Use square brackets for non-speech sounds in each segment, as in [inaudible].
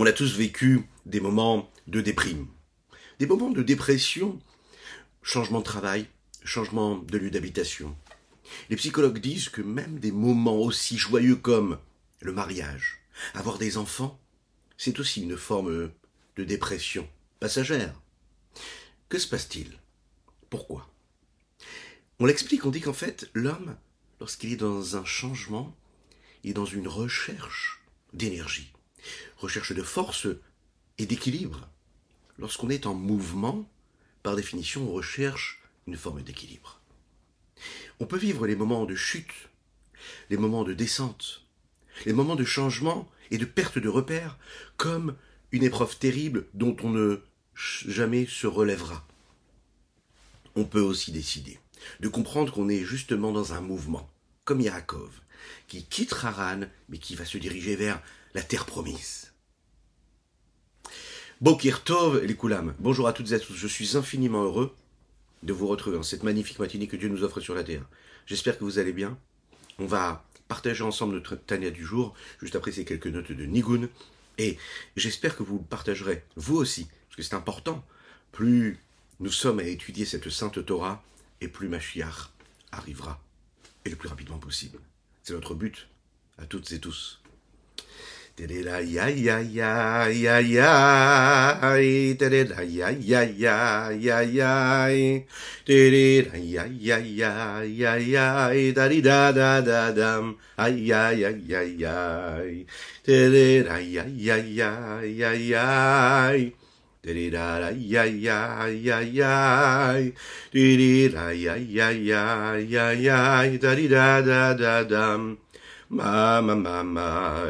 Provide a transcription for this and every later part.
On a tous vécu des moments de déprime, des moments de dépression, changement de travail, changement de lieu d'habitation. Les psychologues disent que même des moments aussi joyeux comme le mariage, avoir des enfants, c'est aussi une forme de dépression passagère. Que se passe-t-il? Pourquoi? On l'explique, on dit qu'en fait, l'homme, lorsqu'il est dans un changement, est dans une recherche d'énergie, recherche de force et d'équilibre. Lorsqu'on est en mouvement, par définition, on recherche une forme d'équilibre. On peut vivre les moments de chute, les moments de descente, les moments de changement et de perte de repères comme une épreuve terrible dont on ne jamais se relèvera. On peut aussi décider de comprendre qu'on est justement dans un mouvement, comme Yaakov, qui quitte Haran, mais qui va se diriger vers la terre promise. Bokir Tov, les Koulam. Bonjour à toutes et à tous. Je suis infiniment heureux de vous retrouver en cette magnifique matinée que Dieu nous offre sur la terre. J'espère que vous allez bien. On va partager ensemble notre Tania du jour, juste après ces quelques notes de Nigun. Et j'espère que vous partagerez, vous aussi, parce que c'est important. Plus nous sommes à étudier cette sainte Torah, et plus Mashiach arrivera, et le plus rapidement possible. C'est notre but, à toutes et tous. Da da da da da da. ya, ya, ya, ya, ya, Da-dee-da-da-da-dum. ay, ay, ay, ay, ay, Da-dee-da-da-yi-yi-yi-yi-yi. Da-dee-da-da-da-dum. Ma, ma, ma, ma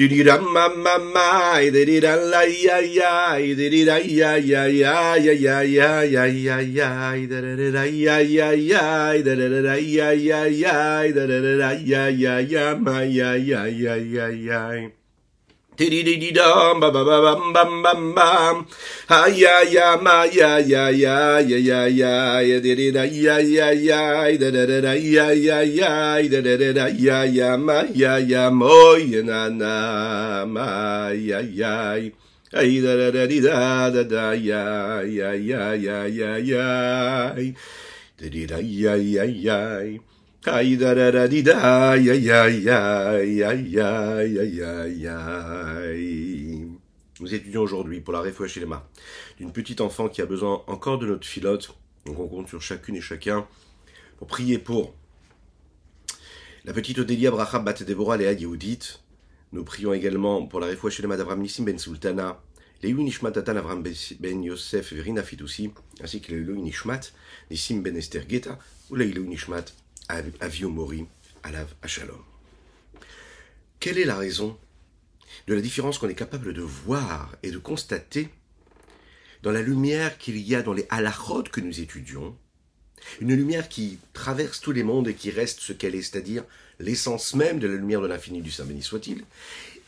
ma Diddy da ma ma ma diddy da la ya ya diddy da ya ya ya ya ya ya ya ya ya da da da da ya ya ya da da da da ya ya ya da da da da ya ya ya ma ya ya ya ya ya dum ba ba bam bam bam bam. Ha ya ya ma ya ya ya ya ya ya ya diddy da ya ya ya da da da da ya ya ya da da da da ya ya ma ya ya mo ya na ma ya ya. Ay da da da da da da ya ya ya ya ya ya. Diddy da ya ya ya. Nous étudions aujourd'hui pour la Refouachelema d'une petite enfant qui a besoin encore de notre filote. Donc on compte sur chacune et chacun pour prier pour la petite Odélia Brachab Bat Deborah Léa. Nous prions également pour la Refouachelema d'Avram Nissim Ben Sultana, Léou Nishmat Atan Avram Ben Yosef Verina Fitoussi, ainsi que Léou Nishmat Nissim Ben Esther Geta ou Léou Nishmat Avio Mori, Alav Ashalom. Quelle est la raison de la différence qu'on est capable de voir et de constater dans la lumière qu'il y a dans les halachot que nous étudions, une lumière qui traverse tous les mondes et qui reste ce qu'elle est, c'est-à-dire l'essence même de la lumière de l'infini du Saint béni soit-il,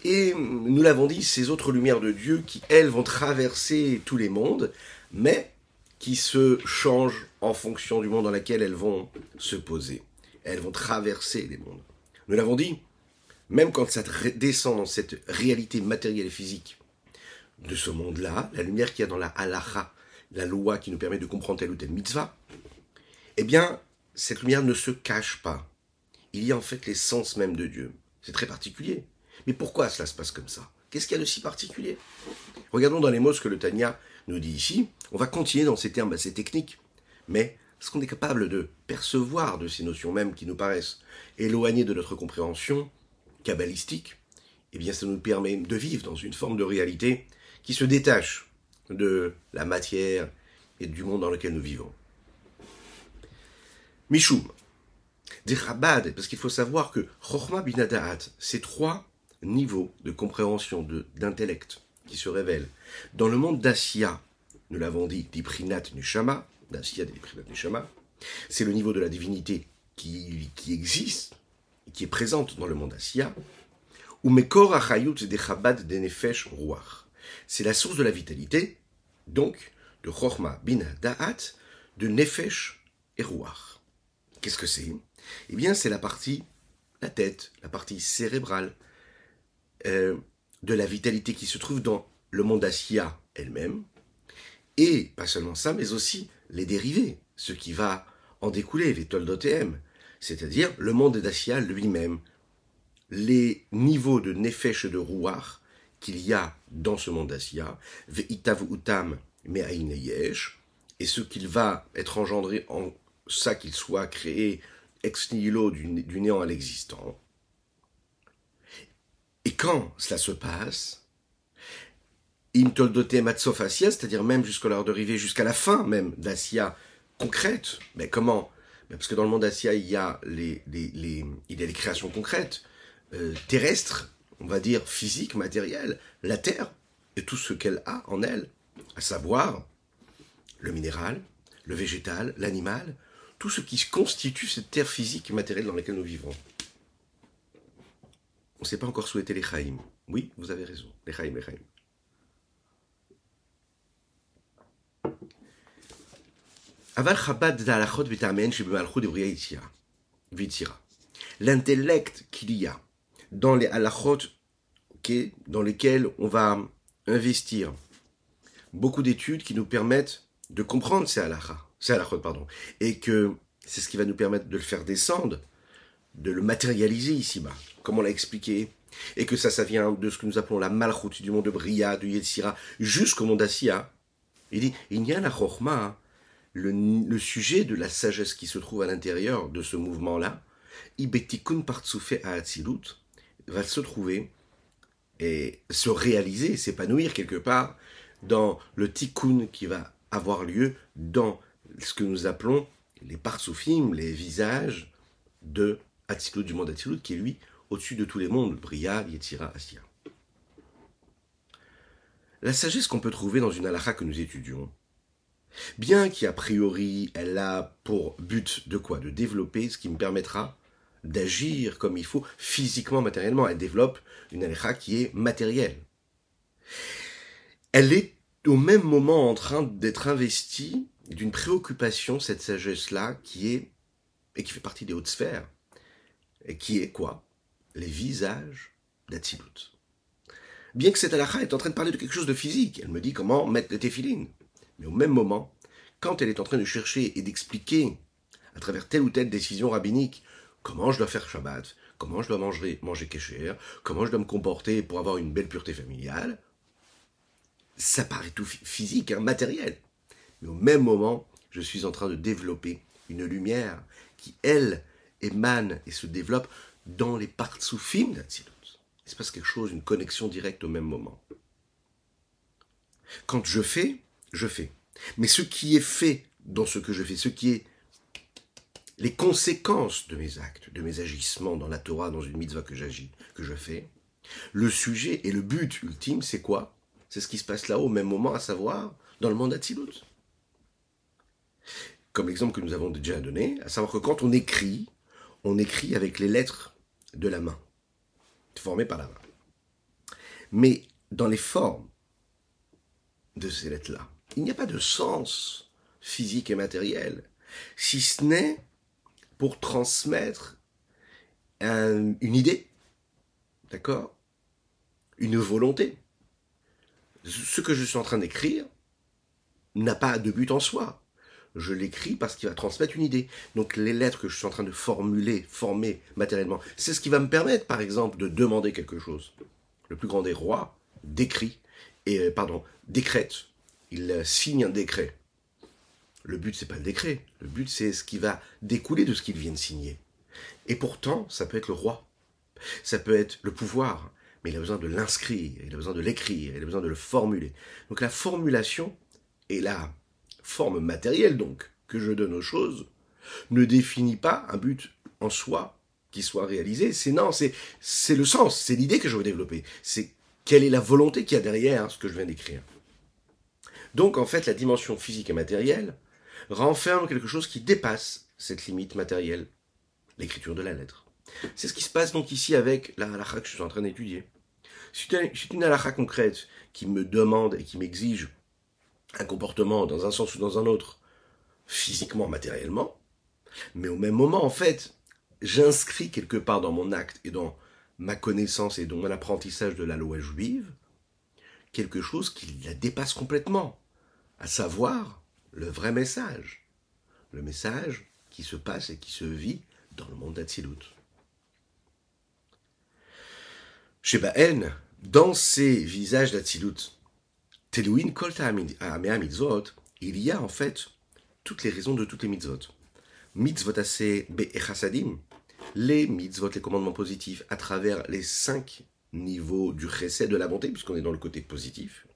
et nous l'avons dit, ces autres lumières de Dieu qui, elles, vont traverser tous les mondes, mais qui se changent en fonction du monde dans lequel elles vont se poser. Elles vont traverser les mondes. Nous l'avons dit, même quand ça descend dans cette réalité matérielle et physique de ce monde-là, la lumière qu'il y a dans la halacha, la loi qui nous permet de comprendre telle ou telle mitzvah, eh bien, cette lumière ne se cache pas. Il y a en fait l'essence même de Dieu. C'est très particulier. Mais pourquoi cela se passe comme ça? Qu'est-ce qu'il y a de si particulier? Regardons dans les mots ce que le Tanya nous dit ici. On va continuer dans ces termes assez techniques. Mais ce qu'on est capable de percevoir de ces notions mêmes qui nous paraissent éloignées de notre compréhension kabbalistique, eh bien ça nous permet de vivre dans une forme de réalité qui se détache de la matière et du monde dans lequel nous vivons. Mishum, des parce qu'il faut savoir que Chochma Binadaat, c'est trois niveaux de compréhension, d'intellect qui se révèlent. Dans le monde d'Assia, nous l'avons dit, d'Iprinat Neshama, c'est le niveau de la divinité qui, qui existe, qui est présente dans le monde Assia, ou Mekor Achayut de Chabad de Nefesh. C'est la source de la vitalité, donc de Chochma Bina Da'at, de Nefesh et Ruach. Qu'est-ce que c'est? Eh bien, c'est la partie, la tête, la partie cérébrale. Euh, de la vitalité qui se trouve dans le monde d'Assia elle-même, et pas seulement ça, mais aussi les dérivés, ce qui va en découler, d'OTM, c'est-à-dire le monde d'Assia lui-même, les niveaux de Nefesh de Rouar qu'il y a dans ce monde d'Assia, Ve'itav Utam et ce qu'il va être engendré en ça qu'il soit créé ex nihilo du, néant à l'existant. Et quand cela se passe, Imtoldote Matsofasia, c'est-à-dire même jusqu'à l'heure d'arriver, jusqu'à la fin même d'Asia concrète, mais comment? Parce que dans le monde d'Asia, il y a les, il y a les créations concrètes, euh, terrestres, on va dire physiques, matérielles, la Terre et tout ce qu'elle a en elle, à savoir le minéral, le végétal, l'animal, tout ce qui constitue cette terre physique et matérielle dans laquelle nous vivons. On ne s'est pas encore souhaité les Chaim. Oui, vous avez raison, les Chaim, les Chaim. L'intellect qu'il y a dans les halachot, dans lesquels on va investir beaucoup d'études qui nous permettent de comprendre ces halachas, c'est la pardon, et que c'est ce qui va nous permettre de le faire descendre, de le matérialiser ici-bas, comme on l'a expliqué, et que ça, ça vient de ce que nous appelons la malchoute du monde de Bria, de Yetzira, jusqu'au monde d'Assia. Il dit, il y a la chorma, le, sujet de la sagesse qui se trouve à l'intérieur de ce mouvement-là, ibetikun partsoufé à Atzilut, va se trouver et se réaliser, s'épanouir quelque part dans le tikkun qui va avoir lieu dans ce que nous appelons les parsoufim, les visages de Atzilut, du monde Atzilut, qui est lui au-dessus de tous les mondes, Bria, Yetzira, Asya. La sagesse qu'on peut trouver dans une halakha que nous étudions, bien qu'a priori elle a pour but de quoi? De développer ce qui me permettra d'agir comme il faut physiquement, matériellement. Elle développe une halakha qui est matérielle. Elle est au même moment en train d'être investie d'une préoccupation, cette sagesse-là, qui est, et qui fait partie des hautes sphères, et qui est quoi? Les visages d'Atsilut. Bien que cette halakha est en train de parler de quelque chose de physique, elle me dit comment mettre les téphilines. Mais au même moment, quand elle est en train de chercher et d'expliquer, à travers telle ou telle décision rabbinique, comment je dois faire Shabbat, comment je dois manger, manger Kesher, comment je dois me comporter pour avoir une belle pureté familiale, ça paraît tout physique, hein, matériel. Mais au même moment, je suis en train de développer une lumière qui, elle, émane et se développe dans les partsoufim d'Atsilut. Il se passe quelque chose, une connexion directe au même moment. Quand je fais, je fais. Mais ce qui est fait dans ce que je fais, ce qui est les conséquences de mes actes, de mes agissements dans la Torah, dans une mitzvah que j'agis, que je fais, le sujet et le but ultime, c'est quoi? C'est ce qui se passe là au même moment, à savoir dans le monde d'Atsilut comme l'exemple que nous avons déjà donné, à savoir que quand on écrit, on écrit avec les lettres de la main, formées par la main. Mais dans les formes de ces lettres-là, il n'y a pas de sens physique et matériel, si ce n'est pour transmettre une idée, d'accord? Une volonté. Ce que je suis en train d'écrire n'a pas de but en soi je l'écris parce qu'il va transmettre une idée. Donc les lettres que je suis en train de formuler, former matériellement, c'est ce qui va me permettre, par exemple, de demander quelque chose. Le plus grand des rois décrit, et euh, pardon, décrète. Il euh, signe un décret. Le but, c'est pas le décret. Le but, c'est ce qui va découler de ce qu'il vient de signer. Et pourtant, ça peut être le roi. Ça peut être le pouvoir. Mais il a besoin de l'inscrire, il a besoin de l'écrire, il a besoin de le formuler. Donc la formulation est là forme matérielle donc, que je donne aux choses, ne définit pas un but en soi qui soit réalisé. C'est non, c'est, c'est le sens, c'est l'idée que je veux développer. C'est quelle est la volonté qu'il y a derrière ce que je viens d'écrire. Donc en fait, la dimension physique et matérielle renferme quelque chose qui dépasse cette limite matérielle, l'écriture de la lettre. C'est ce qui se passe donc ici avec la halakha que je suis en train d'étudier. C'est une halakha concrète qui me demande et qui m'exige un comportement dans un sens ou dans un autre, physiquement, matériellement, mais au même moment, en fait, j'inscris quelque part dans mon acte et dans ma connaissance et dans mon apprentissage de la loi juive, quelque chose qui la dépasse complètement, à savoir le vrai message, le message qui se passe et qui se vit dans le monde d'Atsilut. Chez Baen, dans ces visages d'Atsilut, Teluin Kolta Mitzvot, il y a en fait toutes les raisons de toutes les mitzvot. Mitzvot assez be'echasadim, les mitzvot, les commandements positifs, à travers les cinq niveaux du chesed de la bonté, puisqu'on est dans le côté positif.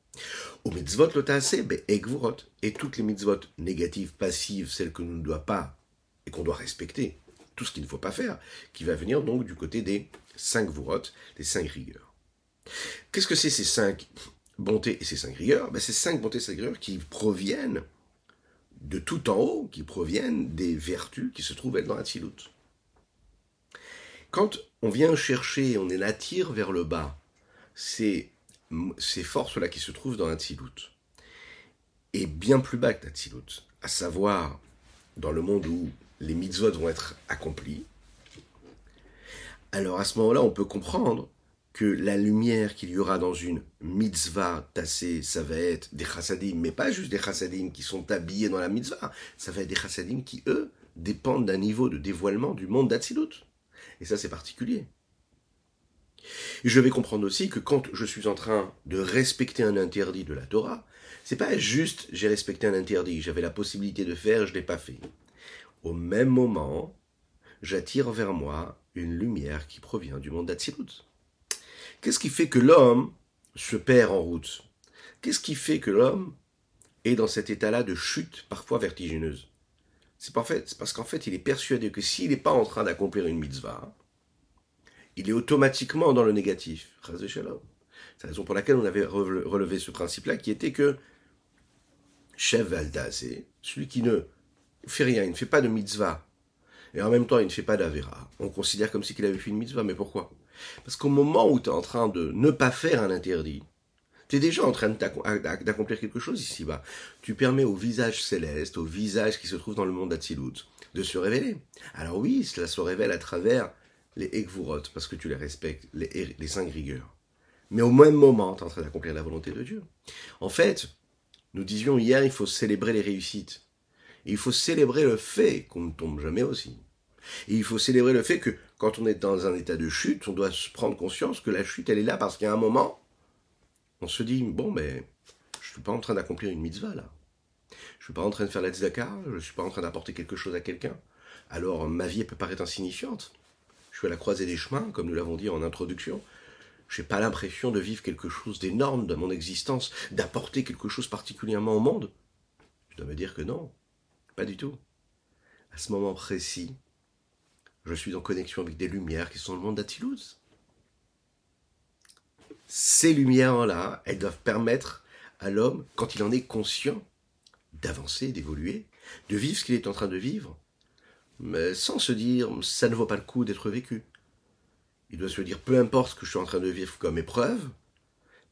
Au mitzvot lotase be'egvurot, et toutes les mitzvot négatives, passives, celles que nous ne doit pas et qu'on doit respecter, tout ce qu'il ne faut pas faire, qui va venir donc du côté des cinq vurot, des cinq rigueurs. Qu'est-ce que c'est ces cinq bontés et ces cinq rigueurs? Ben, Ces cinq bontés et cinq rigueurs qui proviennent de tout en haut, qui proviennent des vertus qui se trouvent dans la Tzilut. Quand on vient chercher, on est attire vers le bas, ces, ces forces-là qui se trouvent dans la Tzilut, et bien plus bas que la Tzilut, à savoir dans le monde où les mitzvot vont être accomplis, alors à ce moment-là, on peut comprendre que la lumière qu'il y aura dans une mitzvah tassée, ça va être des chassadim, mais pas juste des chassadim qui sont habillés dans la mitzvah, ça va être des chassadim qui, eux, dépendent d'un niveau de dévoilement du monde d'Atsilut. Et ça, c'est particulier. Et je vais comprendre aussi que quand je suis en train de respecter un interdit de la Torah, c'est pas juste j'ai respecté un interdit, j'avais la possibilité de faire, je l'ai pas fait. Au même moment, j'attire vers moi une lumière qui provient du monde d'Atsilut. Qu'est-ce qui fait que l'homme se perd en route? Qu'est-ce qui fait que l'homme est dans cet état-là de chute parfois vertigineuse? C'est parce qu'en fait, il est persuadé que s'il n'est pas en train d'accomplir une mitzvah, il est automatiquement dans le négatif. C'est la raison pour laquelle on avait relevé ce principe-là, qui était que Chef Valdazé, celui qui ne fait rien, il ne fait pas de mitzvah, et en même temps il ne fait pas d'avera, on considère comme si il avait fait une mitzvah, mais pourquoi? Parce qu'au moment où tu es en train de ne pas faire un interdit, tu es déjà en train d'accomplir quelque chose ici-bas. Tu permets au visage céleste, au visage qui se trouve dans le monde d'Atsilut, de se révéler. Alors oui, cela se révèle à travers les Ekvurot, parce que tu les respectes, les, les cinq rigueurs. Mais au même moment, tu es en train d'accomplir la volonté de Dieu. En fait, nous disions hier, il faut célébrer les réussites. Et il faut célébrer le fait qu'on ne tombe jamais aussi. Et il faut célébrer le fait que quand on est dans un état de chute, on doit se prendre conscience que la chute, elle est là parce qu'à un moment, on se dit, bon, mais je ne suis pas en train d'accomplir une mitzvah là. Je ne suis pas en train de faire la tzedaka, je ne suis pas en train d'apporter quelque chose à quelqu'un. Alors ma vie, peut paraître insignifiante. Je suis à la croisée des chemins, comme nous l'avons dit en introduction. Je n'ai pas l'impression de vivre quelque chose d'énorme dans mon existence, d'apporter quelque chose particulièrement au monde. Je dois me dire que non, pas du tout. À ce moment précis, je suis en connexion avec des lumières qui sont le monde d'Atilouz. Ces lumières-là, elles doivent permettre à l'homme, quand il en est conscient, d'avancer, d'évoluer, de vivre ce qu'il est en train de vivre, mais sans se dire ça ne vaut pas le coup d'être vécu. Il doit se dire peu importe ce que je suis en train de vivre comme épreuve,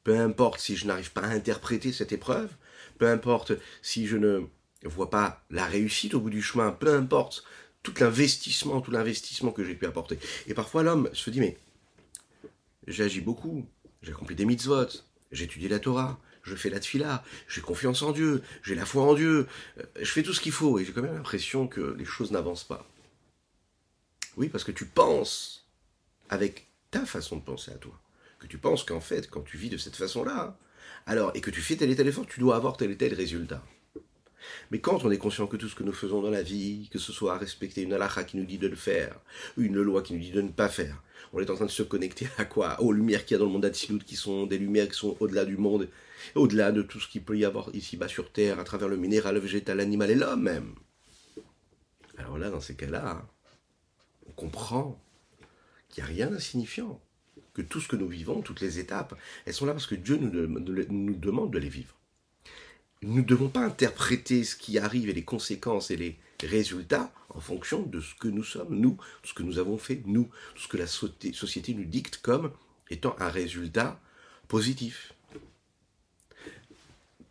peu importe si je n'arrive pas à interpréter cette épreuve, peu importe si je ne vois pas la réussite au bout du chemin, peu importe tout l'investissement, tout l'investissement que j'ai pu apporter. Et parfois l'homme se dit, mais j'ai agi beaucoup, j'ai accompli des mitzvot, j'ai étudié la Torah, je fais la tfila, j'ai confiance en Dieu, j'ai la foi en Dieu, euh, je fais tout ce qu'il faut, et j'ai quand même l'impression que les choses n'avancent pas. Oui, parce que tu penses avec ta façon de penser à toi, que tu penses qu'en fait, quand tu vis de cette façon-là, alors, et que tu fais tel et tel effort, tu dois avoir tel et tel résultat. Mais quand on est conscient que tout ce que nous faisons dans la vie, que ce soit respecter une halakha qui nous dit de le faire, une loi qui nous dit de ne pas faire, on est en train de se connecter à quoi? Aux lumières qu'il y a dans le monde d'Atsilut, qui sont des lumières qui sont au-delà du monde, au-delà de tout ce qu'il peut y avoir ici-bas sur Terre, à travers le minéral, le végétal, l'animal et l'homme même. Alors là, dans ces cas-là, on comprend qu'il n'y a rien d'insignifiant, que tout ce que nous vivons, toutes les étapes, elles sont là parce que Dieu nous demande de les vivre nous ne devons pas interpréter ce qui arrive et les conséquences et les résultats en fonction de ce que nous sommes, nous, ce que nous avons fait, nous, ce que la société nous dicte comme étant un résultat positif.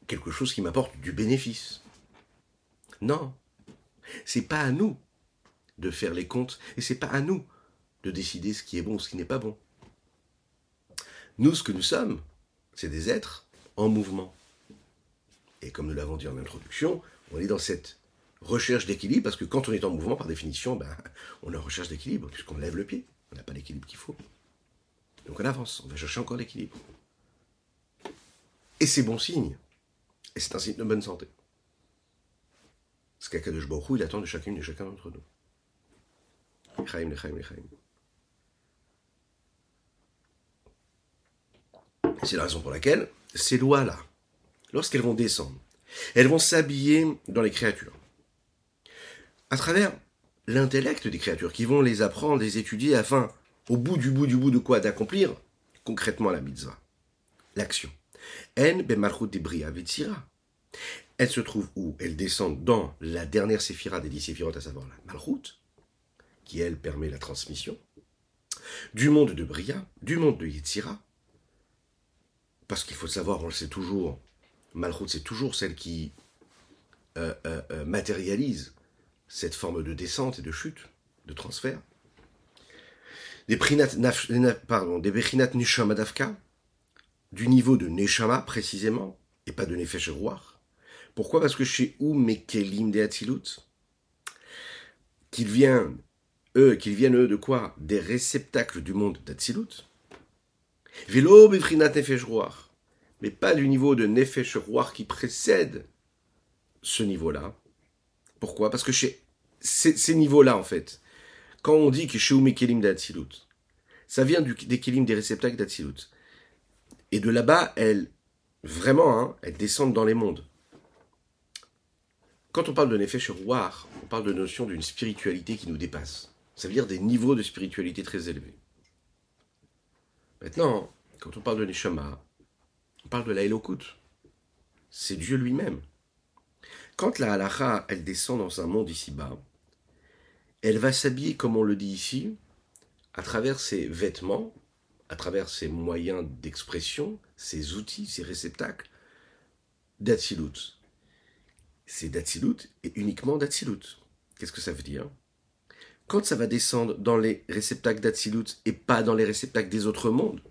Quelque chose qui m'apporte du bénéfice. Non. C'est pas à nous de faire les comptes et c'est pas à nous de décider ce qui est bon ou ce qui n'est pas bon. Nous, ce que nous sommes, c'est des êtres en mouvement. Et comme nous l'avons dit en introduction, on est dans cette recherche d'équilibre, parce que quand on est en mouvement, par définition, ben, on est en recherche d'équilibre, puisqu'on lève le pied. On n'a pas l'équilibre qu'il faut. Donc on avance, on va chercher encore l'équilibre. Et c'est bon signe. Et c'est un signe de bonne santé. Ce qu'Akadosh Baruch attend de chacune et chacun d'entre nous. C'est la raison pour laquelle ces lois-là, lorsqu'elles vont descendre, elles vont s'habiller dans les créatures. À travers l'intellect des créatures, qui vont les apprendre, les étudier, afin, au bout du bout du bout de quoi, d'accomplir concrètement la mitzvah, l'action. En Elle se trouve où? Elle descend dans la dernière séphira des dix séphirotes, à savoir la malchut, qui elle permet la transmission, du monde de Bria, du monde de Yetzira, parce qu'il faut savoir, on le sait toujours, Malchut c'est toujours celle qui euh, euh, euh, matérialise cette forme de descente et de chute, de transfert. Des pardon, des Davka, du niveau de Neshama précisément, et pas de Nefesh Pourquoi? Parce que chez Mekelim de Atzilut, qu'il vient eux, qu'ils viennent eux de quoi? Des réceptacles du monde d'Atsilut. Vélo befrinat nefesh mais pas du niveau de nefesh qui précède ce niveau-là. Pourquoi? Parce que chez ces, niveaux-là, en fait, quand on dit que chez Umekelim d'Atsilut, ça vient du, des kelim des réceptacles d'Atsilut. Et de là-bas, elles, vraiment, hein, elles descendent dans les mondes. Quand on parle de Nefesh on parle de notion d'une spiritualité qui nous dépasse. Ça veut dire des niveaux de spiritualité très élevés. Maintenant, quand on parle de Neshama, on parle de la Elokut. C'est Dieu lui-même. Quand la halacha, elle descend dans un monde ici-bas, elle va s'habiller, comme on le dit ici, à travers ses vêtements, à travers ses moyens d'expression, ses outils, ses réceptacles, d'Atsilut. C'est d'Atsilut et uniquement d'Atsilut. Qu'est-ce que ça veut dire? Quand ça va descendre dans les réceptacles d'Atsilut et pas dans les réceptacles des autres mondes,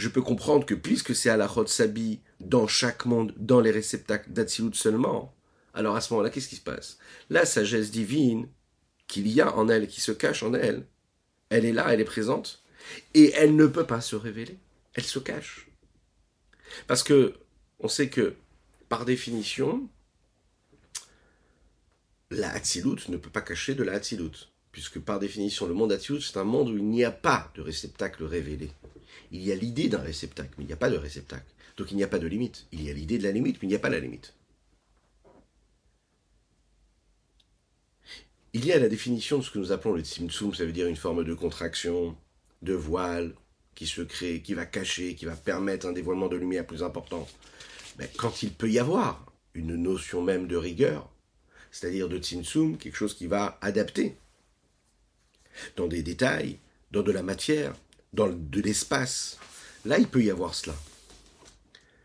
je peux comprendre que puisque c'est à la Sabi dans chaque monde, dans les réceptacles d'Atsilut seulement, alors à ce moment-là, qu'est-ce qui se passe? La sagesse divine qu'il y a en elle, qui se cache en elle, elle est là, elle est présente, et elle ne peut pas se révéler. Elle se cache. Parce que on sait que, par définition, la Hatzilut ne peut pas cacher de la Hatzilut puisque par définition, le monde Atsilut, c'est un monde où il n'y a pas de réceptacle révélé. Il y a l'idée d'un réceptacle, mais il n'y a pas de réceptacle. Donc il n'y a pas de limite. Il y a l'idée de la limite, mais il n'y a pas la limite. Il y a la définition de ce que nous appelons le Tsimtsum, ça veut dire une forme de contraction, de voile, qui se crée, qui va cacher, qui va permettre un dévoilement de lumière plus important. Quand il peut y avoir une notion même de rigueur, c'est-à-dire de Tsimtsum, quelque chose qui va adapter dans des détails, dans de la matière, dans de l'espace. Là, il peut y avoir cela.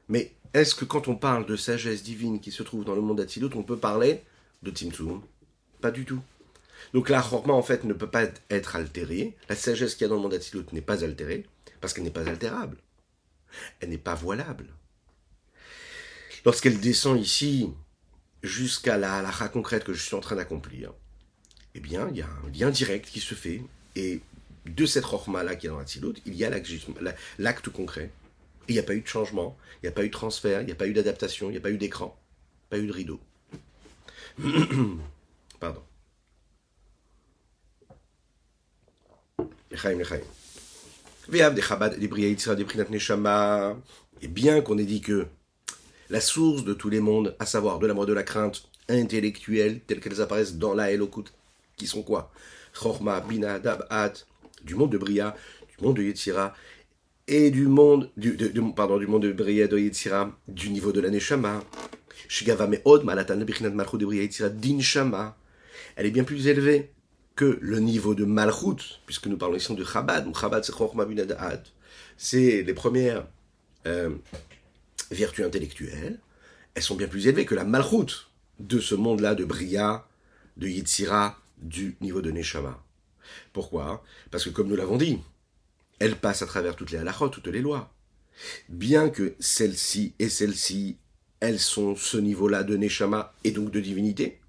Mais est-ce que quand on parle de sagesse divine qui se trouve dans le monde d'Atsilut, on peut parler de Tzimtzum Pas du tout. Donc la Chorma, en fait, ne peut pas être altérée. La sagesse qu'il y a dans le monde d'Atsilut n'est pas altérée, parce qu'elle n'est pas altérable. Elle n'est pas voilable. Lorsqu'elle descend ici, jusqu'à la halakha concrète que je suis en train d'accomplir, eh bien, il y a un lien direct qui se fait. Et de cette rochma-là qui est dans Hatzilut, il y a l'acte concret. Et il n'y a pas eu de changement, il n'y a pas eu de transfert, il n'y a pas eu d'adaptation, il n'y a pas eu d'écran, pas eu de rideau. [coughs] Pardon. Et bien qu'on ait dit que la source de tous les mondes, à savoir de l'amour de la crainte intellectuelle, telles qu'elles apparaissent dans la Elokut, qui sont quoi? Chorma, Bina, Dab'at, du monde de Bria, du monde de Yetzira, et du monde, du, pardon, du monde de Bria, de Yetzira, du niveau de la Neshama. De. Elle est bien plus élevée que le niveau de Malchut, puisque nous parlons ici de Chabad. Chabad, c'est Chorma. C'est les premières euh, vertus intellectuelles. Elles sont bien plus élevées que la Malchut de ce monde-là, de Bria, de Yetzira, du niveau de Neshama. Pourquoi? Parce que comme nous l'avons dit, elle passe à travers toutes les halachot, toutes les lois. Bien que celle-ci et celle-ci, elles sont ce niveau-là de Neshama et donc de divinité,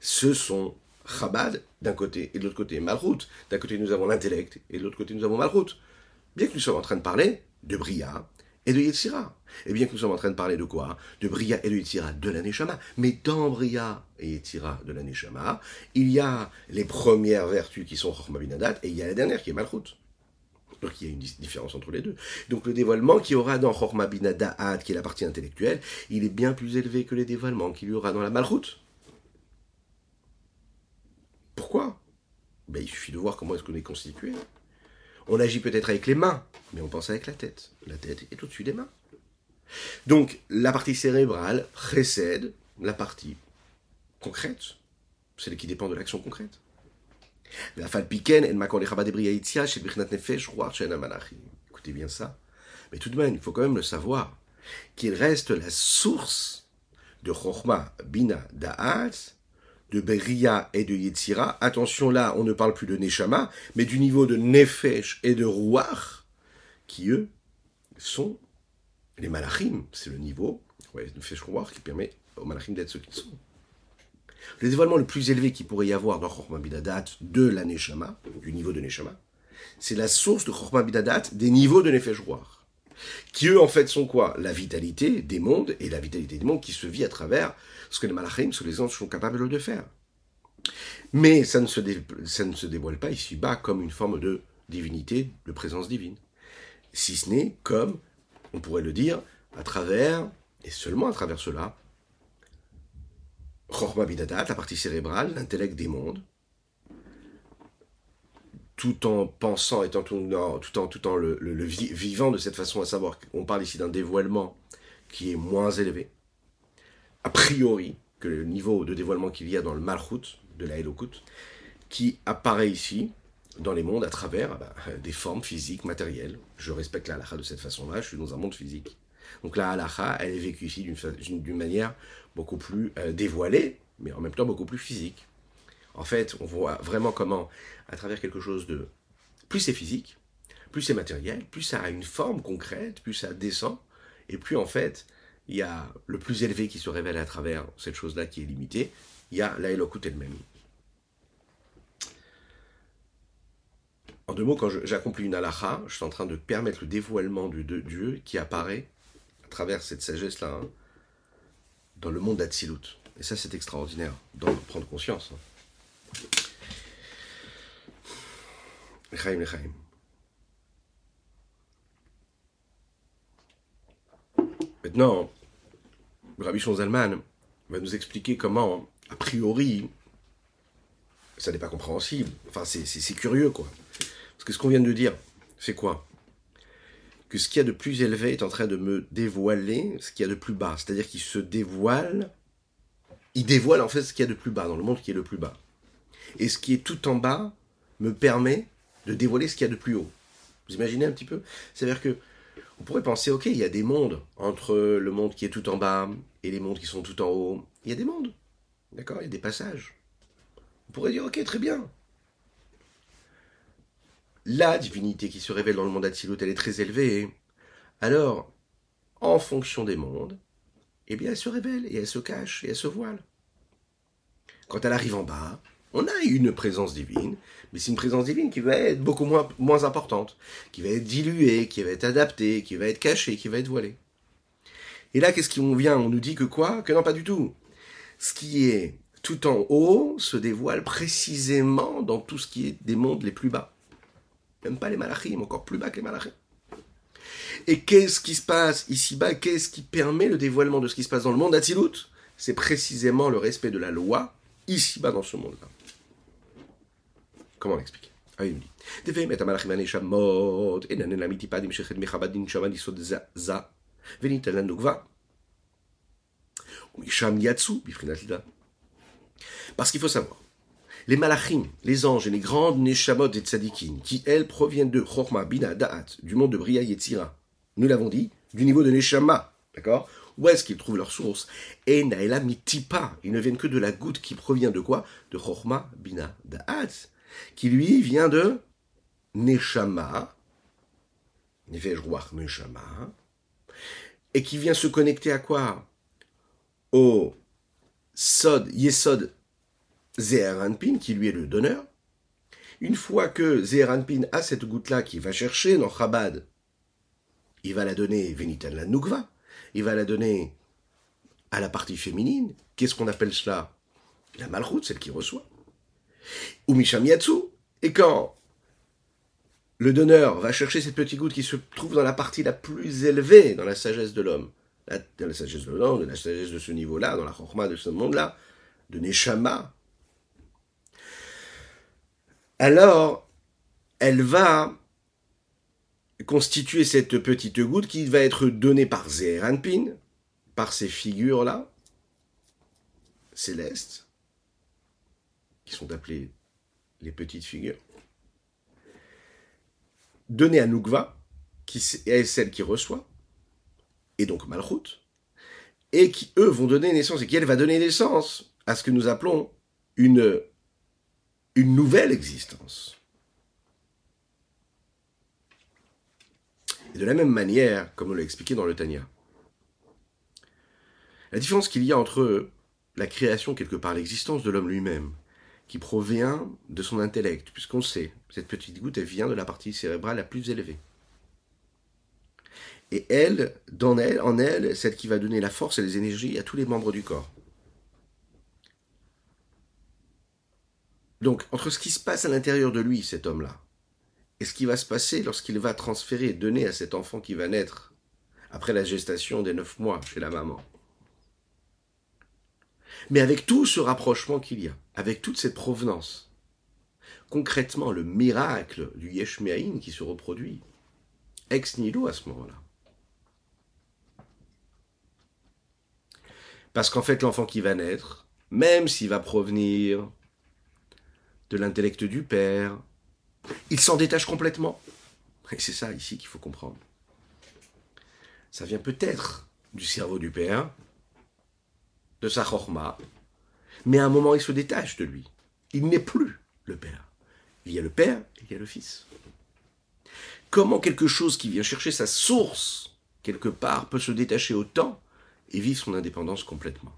ce sont Chabad d'un côté et de l'autre côté Malchut. D'un côté nous avons l'intellect et de l'autre côté nous avons Malchut. Bien que nous sommes en train de parler de Bria et de Yetzira. Et bien que nous sommes en train de parler de quoi De Bria et de Yetzira de la Neshama. Mais dans Bria et Yetzira de la Neshama, il y a les premières vertus qui sont Chochma Binadat et il y a la dernière qui est Malchut. Donc il y a une différence entre les deux. Donc le dévoilement qu'il y aura dans Binadat, qui est la partie intellectuelle, il est bien plus élevé que les dévoilements qu'il y aura dans la Malchut. Pourquoi? Ben, Il suffit de voir comment est-ce qu'on est constitué. On agit peut-être avec les mains, mais on pense avec la tête. La tête est au-dessus des mains. Donc, la partie cérébrale précède la partie concrète, celle qui dépend de l'action concrète. Écoutez bien ça. Mais tout de même, il faut quand même le savoir, qu'il reste la source de Chochma, Bina, Da'at, de Beria et de Yetzira. Attention là, on ne parle plus de Neshama, mais du niveau de Nefesh et de Ruach, qui eux sont les Malachim. C'est le niveau, ouais, Nefesh Ruach, qui permet aux Malachim d'être ce qu'ils sont. Le dévoilement le plus élevé qu'il pourrait y avoir dans Chokhmah Bidadat de la Neshama, du niveau de Neshama, c'est la source de Chokhmah Bidadat des niveaux de Nefesh Ruach qui eux en fait sont quoi? La vitalité des mondes et la vitalité des mondes qui se vit à travers ce que les malachim, ce que les anges sont capables de faire. Mais ça ne se, dévoile pas ici-bas comme une forme de divinité, de présence divine. Si ce n'est comme, on pourrait le dire, à travers, et seulement à travers cela, Chorma Bidadat, la partie cérébrale, l'intellect des mondes, tout en pensant, étant tout, tout en, tout en le, vivant de cette façon, à savoir qu'on parle ici d'un dévoilement qui est moins élevé, a priori, que le niveau de dévoilement qu'il y a dans le Malchut, de la Elokut, qui apparaît ici, dans les mondes, à travers bah, des formes physiques, matérielles. Je respecte la halakha de cette façon-là, je suis dans un monde physique. Donc la halakha, elle est vécue ici d'une manière beaucoup plus euh, dévoilée, mais en même temps beaucoup plus physique. En fait, on voit vraiment comment, à travers quelque chose de... Plus c'est physique, plus c'est matériel, plus ça a une forme concrète, plus ça descend, et plus en fait, il y a le plus élevé qui se révèle à travers cette chose-là qui est limitée, il y a la Elokut elle-même. En deux mots, quand j'accomplis une halakha, je suis en train de permettre le dévoilement de, Dieu qui apparaît à travers cette sagesse-là hein, dans le monde d'Atsilut. Et ça, c'est extraordinaire d'en prendre conscience. Hein. Maintenant, Rabbi Zalman va nous expliquer comment, a priori, ça n'est pas compréhensible. Enfin, c'est curieux, quoi. Parce que ce qu'on vient de dire, c'est quoi? Que ce qu'il y a de plus élevé est en train de me dévoiler ce qu'il y a de plus bas. C'est-à-dire qu'il se dévoile, il dévoile en fait ce qu'il y a de plus bas, dans le monde qui est le plus bas et ce qui est tout en bas me permet de dévoiler ce qu'il y a de plus haut. Vous imaginez un petit peu? C'est-à-dire que on pourrait penser, ok, il y a des mondes entre le monde qui est tout en bas et les mondes qui sont tout en haut. Il y a des mondes, d'accord Il y a des passages. On pourrait dire, ok, très bien. La divinité qui se révèle dans le monde d'Atsilut, elle est très élevée. Alors, en fonction des mondes, eh bien, elle se révèle et elle se cache et elle se voile. Quand elle arrive en bas, on a une présence divine, mais c'est une présence divine qui va être beaucoup moins importante, qui va être diluée, qui va être adaptée, qui va être cachée, qui va être voilée. Et là, qu'est-ce qu'on vient? On nous dit que quoi? Que non, pas du tout. Ce qui est tout en haut se dévoile précisément dans tout ce qui est des mondes les plus bas. Même pas les malachim, encore plus bas que les malachim. Et qu'est-ce qui se passe ici-bas? Qu'est-ce qui permet le dévoilement de ce qui se passe dans le monde? d'Atsilut C'est précisément le respect de la loi ici-bas dans ce monde-là. Comment l'expliquer ah, il me dit. Parce qu'il faut savoir, les malachim, les anges et les grandes neshamot et tzadikim, qui elles proviennent de Chorma, Bina, Da'at, du monde de Bria Yetzira, nous l'avons dit, du niveau de neshama, d'accord? Où est-ce qu'ils trouvent leur source? Et Naela Mitipa, ils ne viennent que de la goutte qui provient de quoi? De Chorma Bina Da'at, qui lui vient de Neshama, Nefesh Ruach Neshama, et qui vient se connecter à quoi? Au Sod, Yesod Zeranpin, qui lui est le donneur. Une fois que Zeranpin a cette goutte-là qu'il va chercher dans Chabad, il va la donner Venitan la Nukva, il va la donner à la partie féminine. Qu'est-ce qu'on appelle cela La malroute, celle qui reçoit. Ou Misham Et quand le donneur va chercher cette petite goutte qui se trouve dans la partie la plus élevée dans la sagesse de l'homme, dans la sagesse de l'homme, de la sagesse de ce niveau-là, dans la chorma de ce monde-là, de Neshama, alors elle va constituer cette petite goutte qui va être donnée par Zeranpin, par ces figures-là, célestes, qui sont appelées les petites figures, donnée à Nukva, qui est celle qui reçoit, et donc Malchut, et qui, eux, vont donner naissance, et qui, elle, va donner naissance à ce que nous appelons une, nouvelle existence. De la même manière, comme on l'a expliqué dans le Tanya, la différence qu'il y a entre la création, quelque part, l'existence de l'homme lui-même, qui provient de son intellect, puisqu'on sait, cette petite goutte, elle vient de la partie cérébrale la plus élevée. Et elle, dans elle, en elle, celle qui va donner la force et les énergies à tous les membres du corps. Donc, entre ce qui se passe à l'intérieur de lui, cet homme-là, et ce qui va se passer lorsqu'il va transférer, donner à cet enfant qui va naître après la gestation des neuf mois chez la maman. Mais avec tout ce rapprochement qu'il y a, avec toute cette provenance, concrètement le miracle du Yeshmeaïn qui se reproduit, ex nihilo à ce moment-là. Parce qu'en fait, l'enfant qui va naître, même s'il va provenir de l'intellect du père, il s'en détache complètement. Et c'est ça ici qu'il faut comprendre. Ça vient peut-être du cerveau du père, de sa chorma, mais à un moment il se détache de lui. Il n'est plus le père. Il y a le père et il y a le fils. Comment quelque chose qui vient chercher sa source quelque part peut se détacher autant et vivre son indépendance complètement?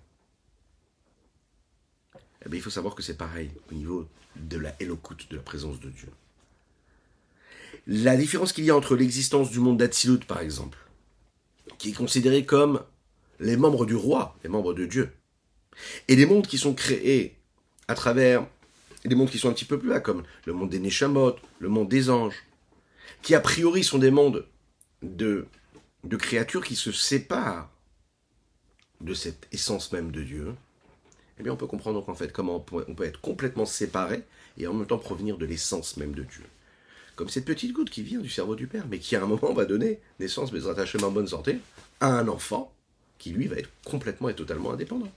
Eh bien, il faut savoir que c'est pareil au niveau de la Elokut, de la présence de Dieu. La différence qu'il y a entre l'existence du monde d'Atsilut, par exemple, qui est considéré comme les membres du roi, les membres de Dieu, et les mondes qui sont créés à travers les mondes qui sont un petit peu plus là, comme le monde des Neshamot, le monde des anges, qui a priori sont des mondes de, de créatures qui se séparent de cette essence même de Dieu, eh bien on peut comprendre donc en fait comment on peut être complètement séparé et en même temps provenir de l'essence même de Dieu. Comme cette petite goutte qui vient du cerveau du père, mais qui à un moment va donner naissance, mais attachement en bonne santé, à un enfant qui lui va être complètement et totalement indépendant.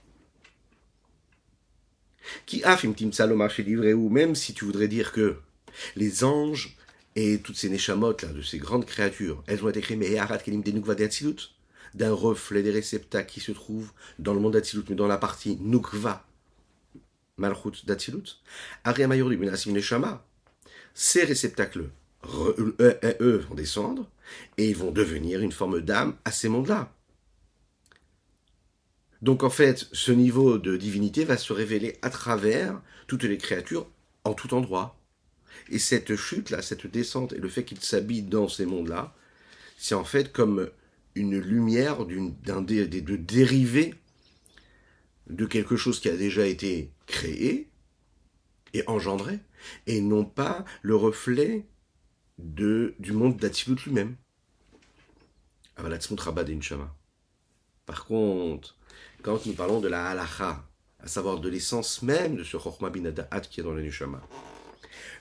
Qui a tim salomar chez ou même si tu voudrais dire que les anges et toutes ces neshamot là, de ces grandes créatures, elles ont été créées, mais arat kelim d'un reflet des réceptacles qui se trouvent dans le monde d'Atsilut, mais dans la partie Nukva, Malchut d'Atsilut. Ariamayor du Neshama, ces réceptacles, eux, eux, vont descendre et ils vont devenir une forme d'âme à ces mondes-là. Donc en fait, ce niveau de divinité va se révéler à travers toutes les créatures en tout endroit. Et cette chute-là, cette descente et le fait qu'ils s'habillent dans ces mondes-là, c'est en fait comme une lumière d'un de dérivé de quelque chose qui a déjà été créé et engendré, et non pas le reflet de, du monde d'Atsilut lui-même. Par contre, quand nous parlons de la halacha, à savoir de l'essence même de ce Chochma bin qui est dans le Neshama,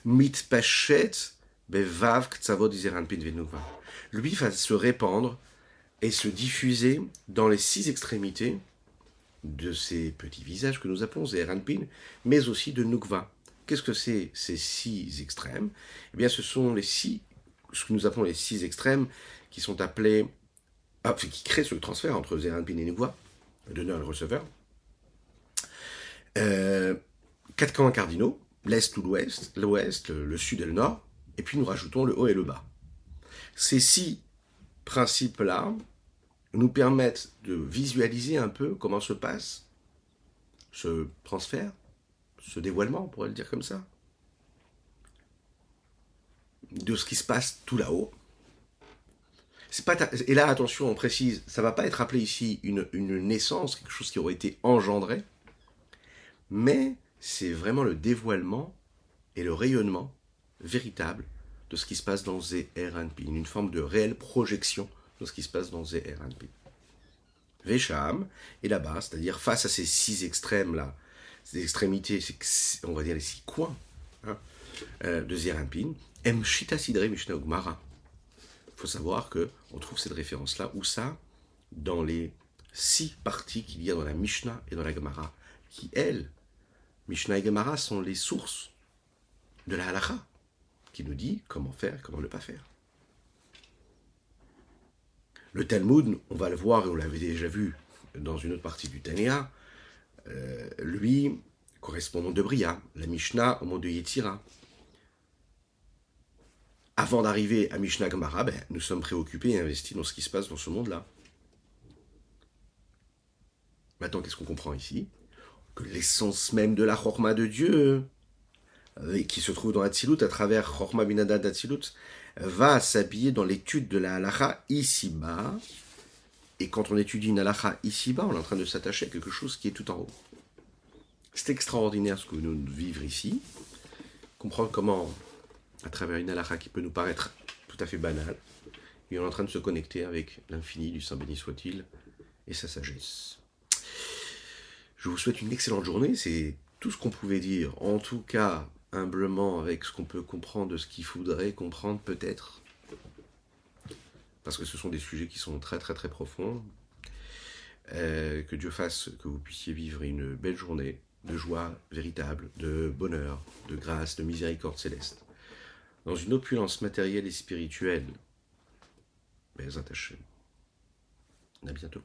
mitpachet bevav lui va se répandre et se diffuser dans les six extrémités de ces petits visages que nous appelons Zeranpin, mais aussi de Nukva. Qu'est-ce que c'est ces six extrêmes? Eh bien, ce sont les six, ce que nous appelons les six extrêmes, qui sont appelés, ah, qui créent ce transfert entre Zéranpin et Nugua, le donneur et receveur. Quatre camps cardinaux, l'est ou l'ouest, l'ouest, le, sud et le nord, et puis nous rajoutons le haut et le bas. Ces six principes-là nous permettent de visualiser un peu comment se passe ce transfert, ce dévoilement, on pourrait le dire comme ça, de ce qui se passe tout là-haut. Pas Et là, attention, on précise, ça va pas être appelé ici une, une naissance, quelque chose qui aurait été engendré, mais c'est vraiment le dévoilement et le rayonnement véritable de ce qui se passe dans ZRNP, une forme de réelle projection de ce qui se passe dans ZRNP. Vesham est là-bas, c'est-à-dire face à ces six extrêmes-là, ces extrémités, on va dire les six coins hein, euh, de Zerampin, M. Shita Sidre Mishnah Il faut savoir que on trouve cette référence-là, où ça Dans les six parties qu'il y a dans la Mishnah et dans la Gemara, qui, elles, Mishnah et Gemara, sont les sources de la halacha, qui nous dit comment faire comment ne pas faire. Le Talmud, on va le voir et on l'avait déjà vu dans une autre partie du Tania, euh, lui correspond au monde de Bria, la Mishnah au monde de Yetzira. Avant d'arriver à Mishnah Gemara, ben, nous sommes préoccupés et investis dans ce qui se passe dans ce monde-là. Maintenant, qu'est-ce qu'on comprend ici? Que l'essence même de la Chorma de Dieu, euh, qui se trouve dans Atzilut à travers Chorma Binada d'Atzilut, va s'habiller dans l'étude de la halacha ici-bas. Et quand on étudie une halacha ici-bas, on est en train de s'attacher à quelque chose qui est tout en haut. C'est extraordinaire ce que nous vivons ici. Comprendre comment, à travers une halacha qui peut nous paraître tout à fait banale, on est en train de se connecter avec l'infini du Saint béni soit-il et sa sagesse. Je vous souhaite une excellente journée, c'est tout ce qu'on pouvait dire. En tout cas, humblement avec ce qu'on peut comprendre de ce qu'il faudrait comprendre peut-être. Parce que ce sont des sujets qui sont très très très profonds. Euh, que Dieu fasse que vous puissiez vivre une belle journée de joie véritable, de bonheur, de grâce, de miséricorde céleste. Dans une opulence matérielle et spirituelle. Mais attachez. À bientôt.